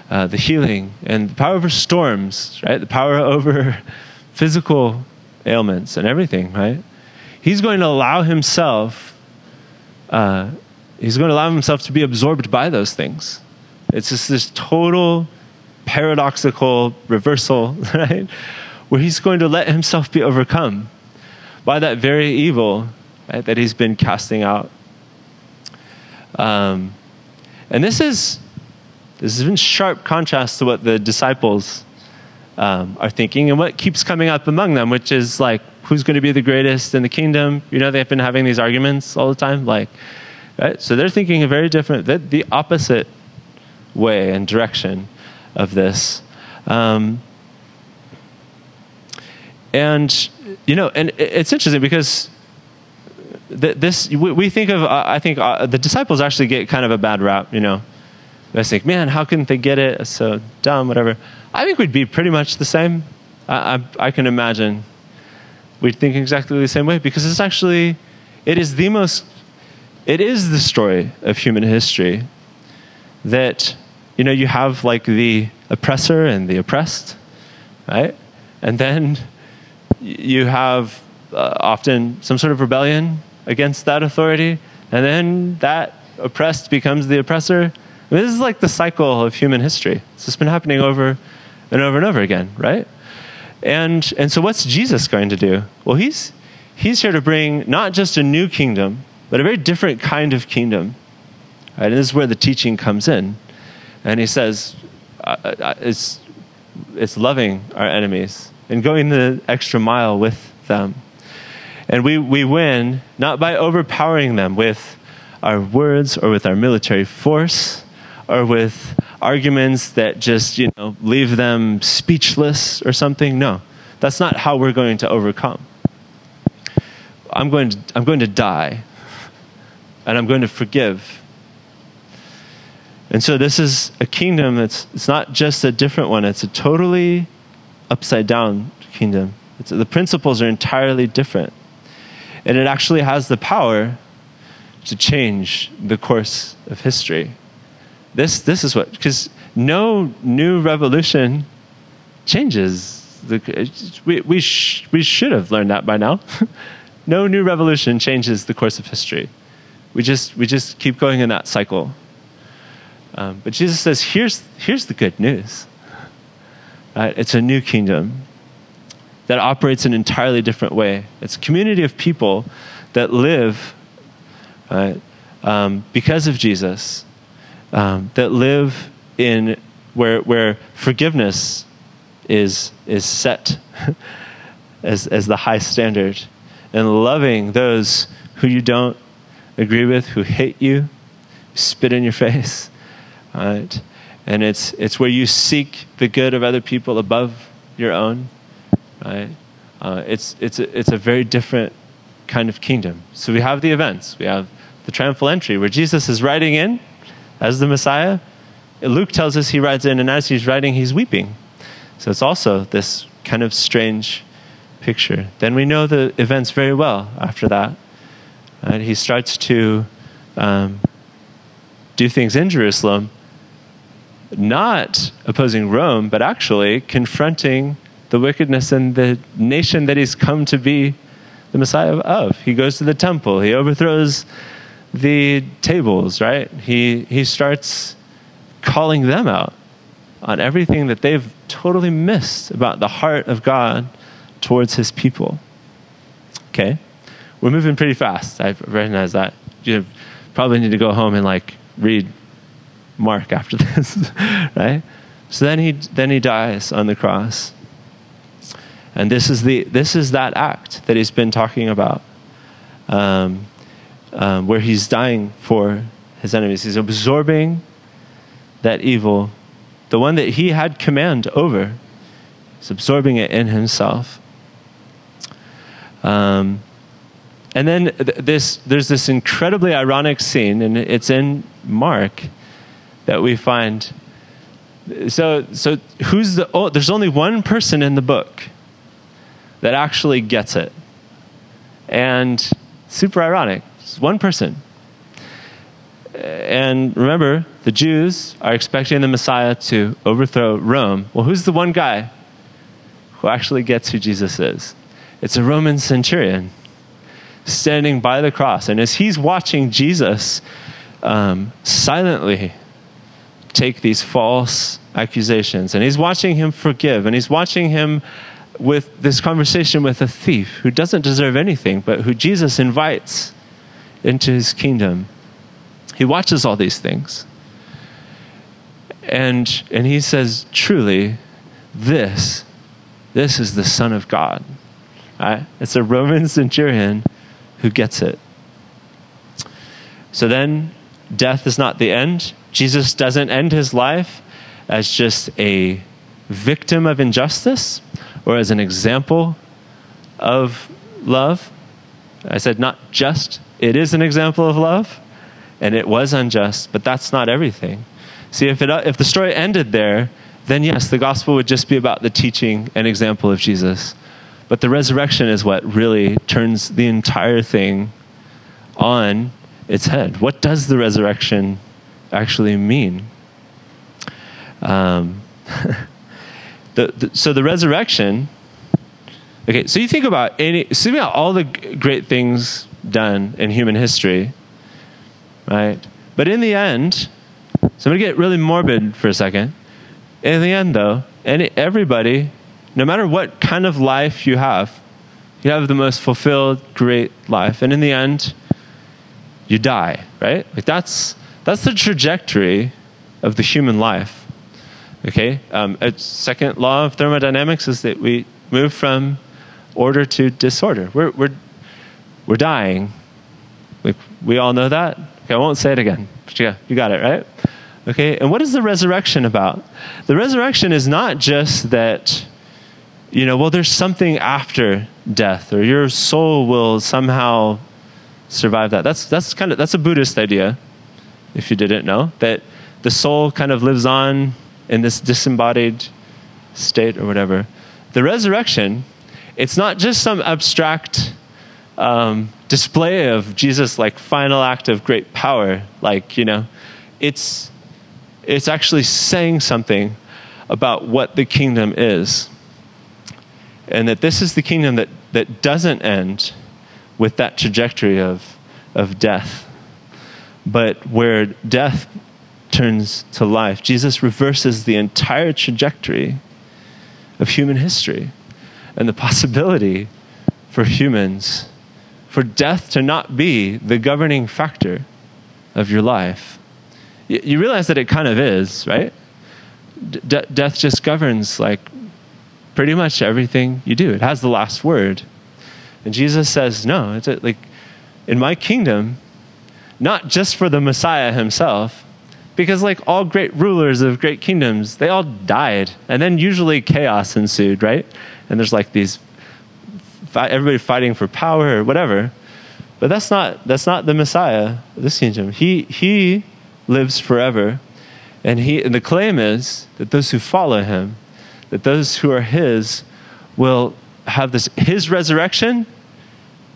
uh, the healing and the power over storms, right? The power over physical ailments and everything, right? he's going to allow himself, uh, he's going to allow himself to be absorbed by those things. It's just this total paradoxical reversal, right? Where he's going to let himself be overcome by that very evil right, that he's been casting out. Um, and this is this is in sharp contrast to what the disciples um, are thinking and what keeps coming up among them, which is like, who's going to be the greatest in the kingdom? You know, they've been having these arguments all the time. Like, right? So they're thinking a very different, the opposite way and direction of this. Um, and, you know, and it's interesting because this, we think of, I think uh, the disciples actually get kind of a bad rap, you know. They think, man, how couldn't they get it? It's so dumb, whatever. I think we'd be pretty much the same. I, I, I can imagine we'd think exactly the same way because it's actually, it is the most, it is the story of human history that, you know, you have like the oppressor and the oppressed, right? And then you have uh, often some sort of rebellion against that authority, and then that oppressed becomes the oppressor. This is like the cycle of human history. It's just been happening over and over and over again, right? And, and so what's Jesus going to do? Well, he's, he's here to bring not just a new kingdom, but a very different kind of kingdom. Right? And this is where the teaching comes in. And he says, uh, uh, it's, it's loving our enemies and going the extra mile with them. And we, we win not by overpowering them with our words or with our military force or with arguments that just, you know, leave them speechless or something. No, that's not how we're going to overcome. I'm going to, I'm going to die, and I'm going to forgive. And so this is a kingdom that's it's not just a different one, it's a totally upside down kingdom. It's, the principles are entirely different. And it actually has the power to change the course of history. This, this is what, because no new revolution changes. The, we, we, sh- we should have learned that by now. no new revolution changes the course of history. We just, we just keep going in that cycle. Um, but Jesus says, here's, here's the good news. Right? It's a new kingdom that operates in an entirely different way. It's a community of people that live right, um, because of Jesus, um, that live in where, where forgiveness is, is set as, as the high standard, and loving those who you don't agree with, who hate you, spit in your face. Right? And it's, it's where you seek the good of other people above your own. Right? Uh, it's, it's, a, it's a very different kind of kingdom. So we have the events. We have the triumphal entry where Jesus is riding in as the Messiah. Luke tells us he rides in, and as he's riding, he's weeping. So it's also this kind of strange picture. Then we know the events very well after that. Right? He starts to um, do things in Jerusalem, not opposing Rome, but actually confronting the wickedness in the nation that he's come to be the Messiah of. He goes to the temple, he overthrows the tables, right? He, he starts calling them out on everything that they've totally missed about the heart of God towards his people. Okay? We're moving pretty fast. I recognize that. You probably need to go home and like read Mark after this, right? So then he then he dies on the cross. And this is the this is that act that he's been talking about. Um, um, where he's dying for his enemies. He's absorbing that evil, the one that he had command over. He's absorbing it in himself. Um, and then th- this, there's this incredibly ironic scene, and it's in Mark that we find. So, so who's the? Oh, there's only one person in the book that actually gets it, and super ironic. It's one person. Uh, and remember, the Jews are expecting the Messiah to overthrow Rome. Well, who's the one guy who actually gets who Jesus is? It's a Roman centurion standing by the cross. And as he's watching Jesus um, silently take these false accusations, and he's watching him forgive, and he's watching him with this conversation with a thief who doesn't deserve anything, but who Jesus invites into his kingdom. He watches all these things. And, and he says, truly, this, this is the Son of God. Right? It's a Roman centurion who gets it. So then, death is not the end. Jesus doesn't end his life as just a victim of injustice or as an example of love. I said not just it is an example of love, and it was unjust, but that's not everything. See, if, it, if the story ended there, then yes, the gospel would just be about the teaching and example of Jesus. But the resurrection is what really turns the entire thing on its head. What does the resurrection actually mean? Um, the, the, so the resurrection. Okay, so you think about any, so think about all the great things done in human history, right? But in the end, so I'm to get really morbid for a second. In the end, though, any, everybody, no matter what kind of life you have, you have the most fulfilled, great life. And in the end, you die, right? Like that's, that's the trajectory of the human life. Okay? Um, a second law of thermodynamics is that we move from order to disorder. We're, we're we're dying. Like, we all know that. Okay, I won't say it again. But yeah, you got it, right? Okay, and what is the resurrection about? The resurrection is not just that, you know, well, there's something after death, or your soul will somehow survive that. That's, that's kind of, that's a Buddhist idea, if you didn't know, that the soul kind of lives on in this disembodied state or whatever. The resurrection, it's not just some abstract um, display of Jesus' like final act of great power. Like you know, it's it's actually saying something about what the kingdom is. And that this is the kingdom that, that doesn't end with that trajectory of, of death, but where death turns to life. Jesus reverses the entire trajectory of human history and the possibility for humans for death to not be the governing factor of your life. You realize that it kind of is, right? De- death just governs like pretty much everything you do. It has the last word. And Jesus says, no, it's like in my kingdom, not just for the Messiah himself, because like all great rulers of great kingdoms, they all died, and then usually chaos ensued, right? And there's like these everybody fighting for power or whatever. But that's not that's not the Messiah, this kingdom. He he lives forever, and he and the claim is that those who follow him, that those who are his, will have this. His resurrection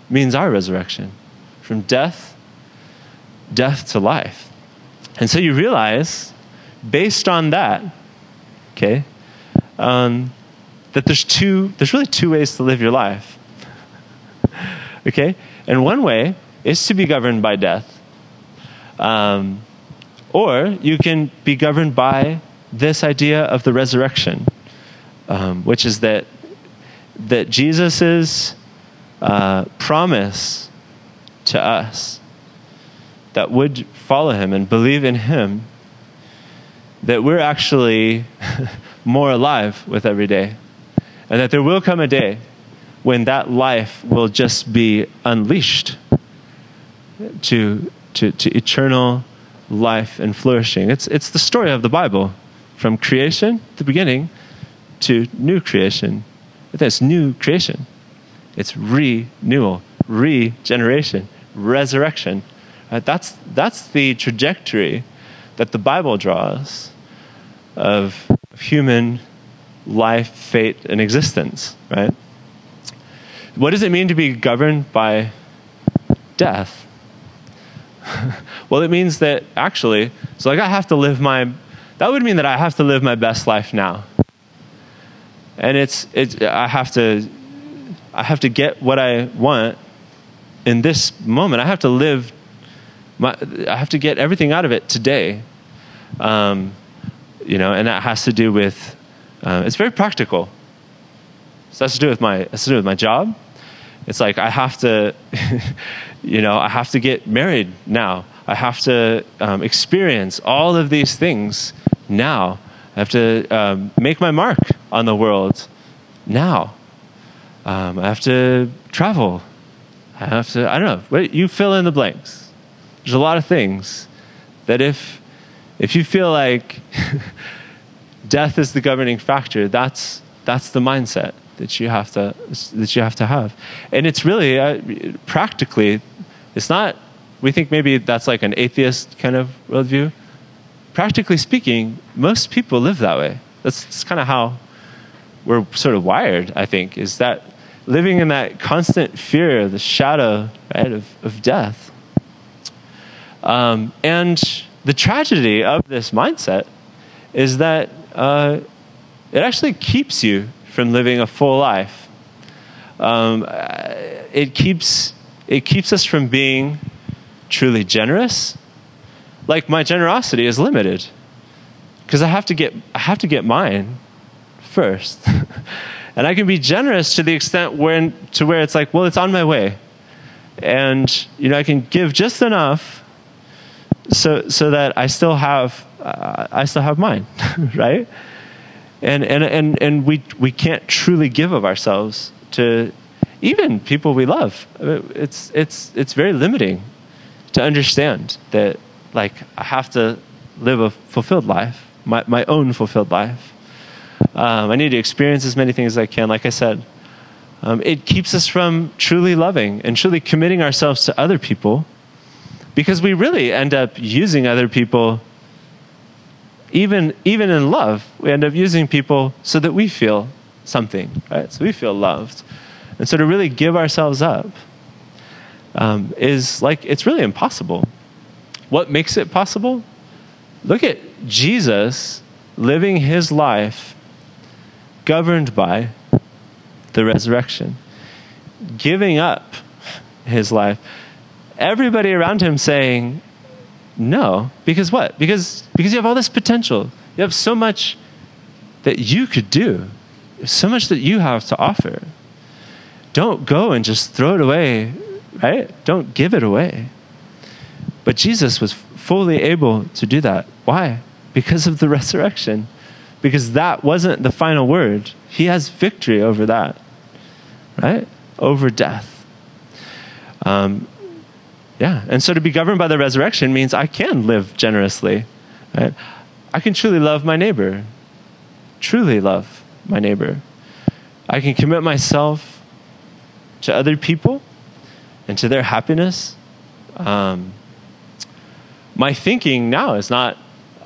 means our resurrection, from death, death to life. And so you realize, based on that, okay, um, that there's two, there's really two ways to live your life. okay? And one way is to be governed by death. Um, or you can be governed by this idea of the resurrection, um, which is that, that Jesus' uh, promise to us that would follow him and believe in him, that we're actually more alive with every day. And that there will come a day when that life will just be unleashed to, to, to eternal life and flourishing. It's, it's the story of the Bible from creation, the beginning, to new creation. That's new creation. It's renewal, regeneration, resurrection. Uh, that's, that's the trajectory that the Bible draws of human life, fate, and existence, right? What does it mean to be governed by death? well, it means that actually, so like I have to live my, that would mean that I have to live my best life now. And it's, it's I have to, I have to get what I want in this moment. I have to live my, I have to get everything out of it today. Um, you know, and that has to do with, uh, it's very practical. So that's to do with my, that's to do with my job. It's like I have to, you know, I have to get married now. I have to um, experience all of these things now. I have to um, make my mark on the world now. Um, I have to travel. I have to, I don't know, you fill in the blanks there's a lot of things that if if you feel like death is the governing factor, that's that's the mindset that you have to that you have to have, and it's really uh, practically, it's not. We think maybe that's like an atheist kind of worldview. Practically speaking, most people live that way. That's, that's kind of how we're sort of wired. I think is that living in that constant fear, the shadow right, of, of death. Um, and the tragedy of this mindset is that uh, it actually keeps you from living a full life. Um, it keeps it keeps us from being truly generous. Like my generosity is limited because I have to get I have to get mine first, and I can be generous to the extent when to where it's like, well, it's on my way, and you know I can give just enough so so that I still have uh, I still have mine, right? And and and and we we can't truly give of ourselves to even people we love. It's it's it's very limiting to understand that like I have to live a fulfilled life, my my own fulfilled life. Um, I need to experience as many things as I can. Like I said, um, it keeps us from truly loving and truly committing ourselves to other people because we really end up using other people even even in love we end up using people so that we feel something right so we feel loved and so to really give ourselves up um, is like it's really impossible what makes it possible look at jesus living his life governed by the resurrection, giving up his life. Everybody around him saying, no. Because what? Because, because you have all this potential. You have so much that you could do, so much that you have to offer. Don't go and just throw it away, right? Don't give it away. But Jesus was fully able to do that. Why? Because of the resurrection. Because that wasn't the final word. He has victory over that, right? Over death. Um, yeah, and so to be governed by the resurrection means I can live generously. Right? I can truly love my neighbor, truly love my neighbor. I can commit myself to other people and to their happiness. Um, my thinking now is not,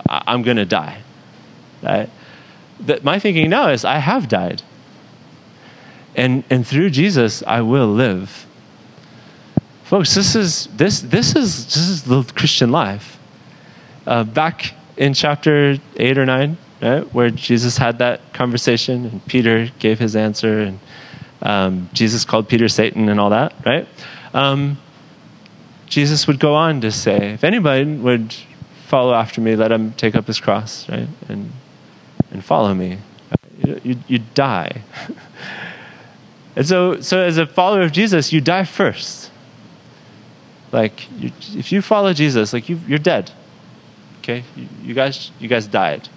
I'm going to die. Right? That my thinking now is, I have died. And, and through Jesus, I will live. Folks, this is, this, this is, this is the Christian life. Uh, back in chapter 8 or 9, right, where Jesus had that conversation and Peter gave his answer and um, Jesus called Peter Satan and all that, right? Um, Jesus would go on to say, if anybody would follow after me, let him take up his cross, right, and, and follow me. You, you, you die. and so, so, as a follower of Jesus, you die first. Like, you, if you follow Jesus, like you, you're dead. Okay, you, you guys, you guys died.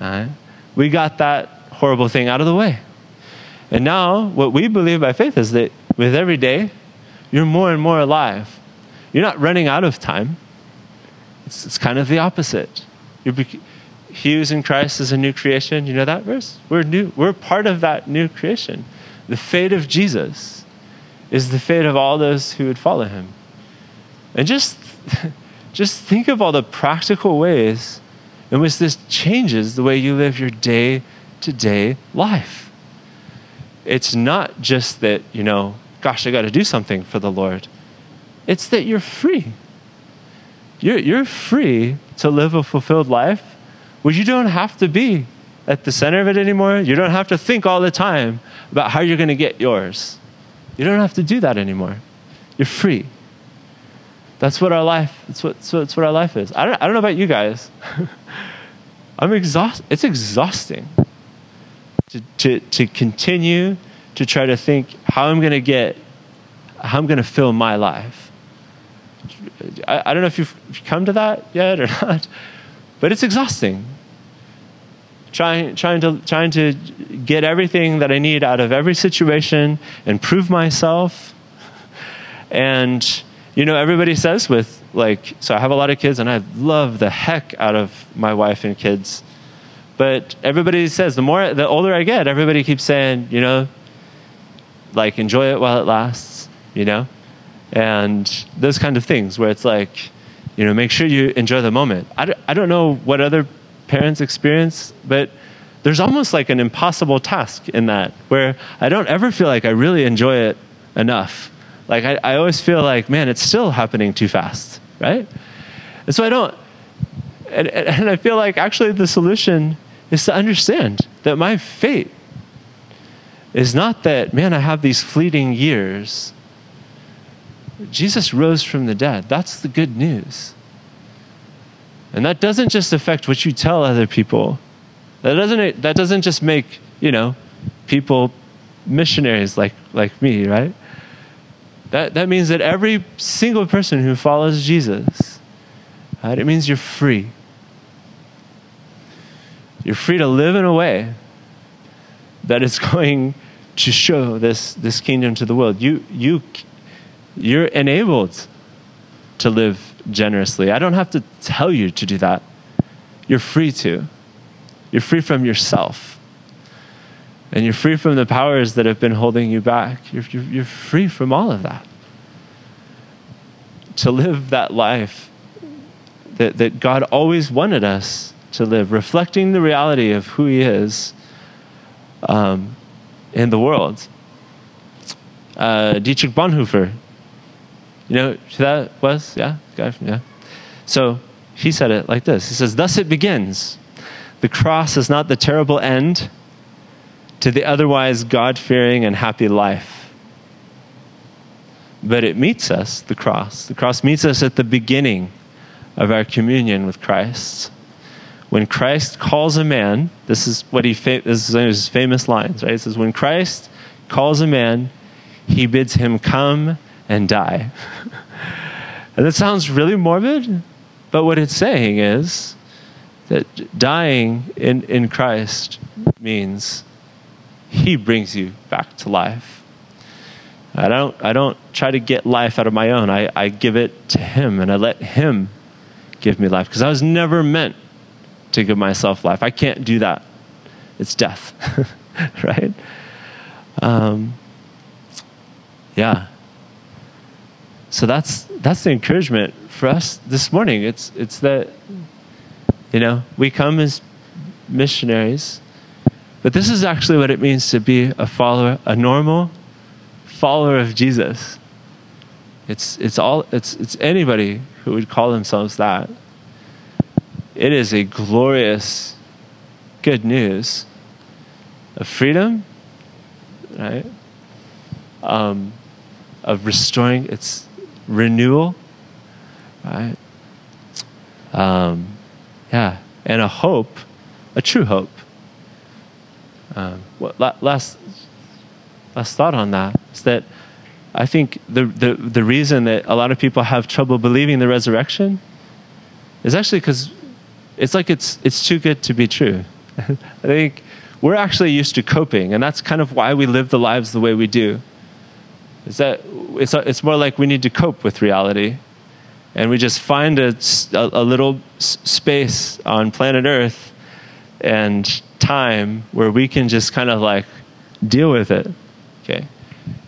All right? We got that horrible thing out of the way, and now what we believe by faith is that with every day, you're more and more alive. You're not running out of time. It's, it's kind of the opposite. You're, he who's in Christ is a new creation. You know that verse? We're new. We're part of that new creation. The fate of Jesus is the fate of all those who would follow him. And just, just think of all the practical ways in which this changes the way you live your day to day life. It's not just that, you know, gosh, I got to do something for the Lord. It's that you're free. You're, you're free to live a fulfilled life where you don't have to be at the center of it anymore. You don't have to think all the time about how you're going to get yours. You don't have to do that anymore. You're free. That's what our life. That's what. That's what our life is. I don't. I don't know about you guys. I'm exhausted. It's exhausting to, to to continue to try to think how I'm going to get, how I'm going to fill my life. I, I don't know if you've, come to that yet or not, but it's exhausting trying, trying, to, trying to get everything that I need out of every situation and prove myself. And, you know, everybody says with, like, so I have a lot of kids and I love the heck out of my wife and kids. But everybody says, the more, the older I get, everybody keeps saying, you know, like, enjoy it while it lasts, you know? And those kind of things where it's like, you know, make sure you enjoy the moment. I don't, I don't know what other parents experience, but there's almost like an impossible task in that where I don't ever feel like I really enjoy it enough. Like I, I always feel like, man, it's still happening too fast, right? And so I don't, and, and I feel like actually the solution is to understand that my fate is not that, man, I have these fleeting years. Jesus rose from the dead. That's the good news. And that doesn't just affect what you tell other people. That doesn't, that doesn't just make, you know, people missionaries like, like me, right? That, that means that every single person who follows Jesus, right, it means you're free. You're free to live in a way that is going to show this, this kingdom to the world. You, you, you're enabled to live generously. I don't have to tell you to do that. You're free to. You're free from yourself. And you're free from the powers that have been holding you back. You're, you're, you're free from all of that. To live that life that, that God always wanted us to live, reflecting the reality of who He is um, in the world. Uh, Dietrich Bonhoeffer, you know who that was? Yeah? Guy from, yeah. So he said it like this He says, Thus it begins. The cross is not the terrible end to the otherwise God fearing and happy life. But it meets us, the cross. The cross meets us at the beginning of our communion with Christ. When Christ calls a man, this is what he this is his famous lines, right? It says, "When Christ calls a man, he bids him come and die." and that sounds really morbid, but what it's saying is that dying in, in Christ means he brings you back to life. I don't, I don't try to get life out of my own. I, I give it to him and I let him give me life because I was never meant to give myself life. I can't do that. It's death, right? Um, yeah. So that's that's the encouragement for us this morning. It's it's that you know we come as missionaries, but this is actually what it means to be a follower, a normal follower of Jesus. It's it's all it's it's anybody who would call themselves that. It is a glorious good news of freedom, right? Um, of restoring its renewal, right? Um, yeah, and a hope, a true hope. Um, what, last last thought on that is that I think the, the, the reason that a lot of people have trouble believing the resurrection is actually because it's like it's, it's too good to be true. I think we're actually used to coping, and that's kind of why we live the lives the way we do. Is that it's, it's more like we need to cope with reality, and we just find a, a, a little space on planet Earth and time where we can just kind of like deal with it. Okay,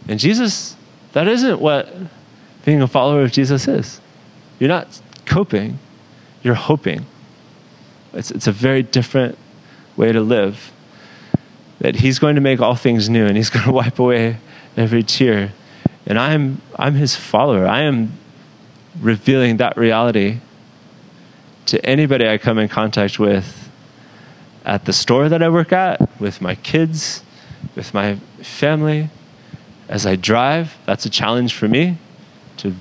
and Jesus that isn't what being a follower of Jesus is. You're not coping, you're hoping. It's, it's a very different way to live. That He's going to make all things new and He's going to wipe away every tear. And I'm, I'm His follower. I am revealing that reality to anybody I come in contact with at the store that I work at, with my kids, with my family, as I drive, that's a challenge for me to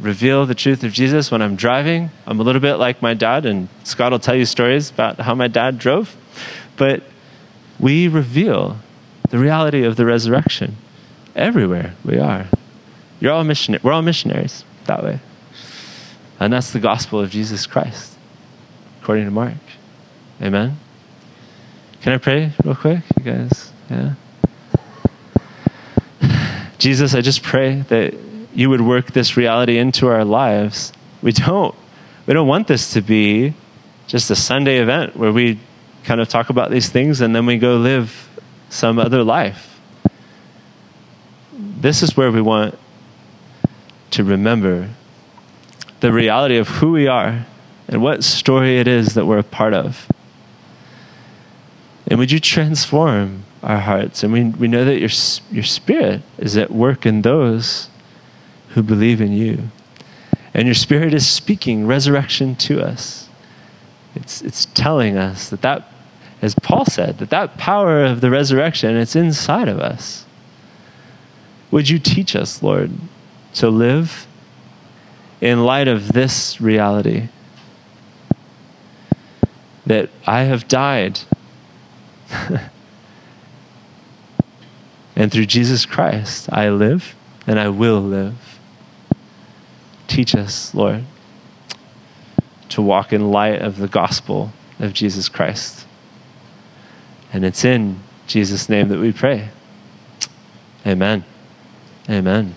reveal the truth of Jesus when I'm driving. I'm a little bit like my dad, and Scott will tell you stories about how my dad drove. But we reveal the reality of the resurrection everywhere we are. You're all missionary. We're all missionaries that way. And that's the gospel of Jesus Christ, according to Mark. Amen. Can I pray real quick, you guys? Yeah. Jesus, I just pray that you would work this reality into our lives. We don't we don't want this to be just a Sunday event where we kind of talk about these things and then we go live some other life. This is where we want to remember the reality of who we are and what story it is that we're a part of. And would you transform our hearts. And we, we know that your, your spirit is at work in those who believe in you. And your spirit is speaking resurrection to us. It's, it's telling us that that, as Paul said, that that power of the resurrection, it's inside of us. Would you teach us, Lord, to live in light of this reality? That I have died And through Jesus Christ, I live and I will live. Teach us, Lord, to walk in light of the gospel of Jesus Christ. And it's in Jesus' name that we pray. Amen. Amen.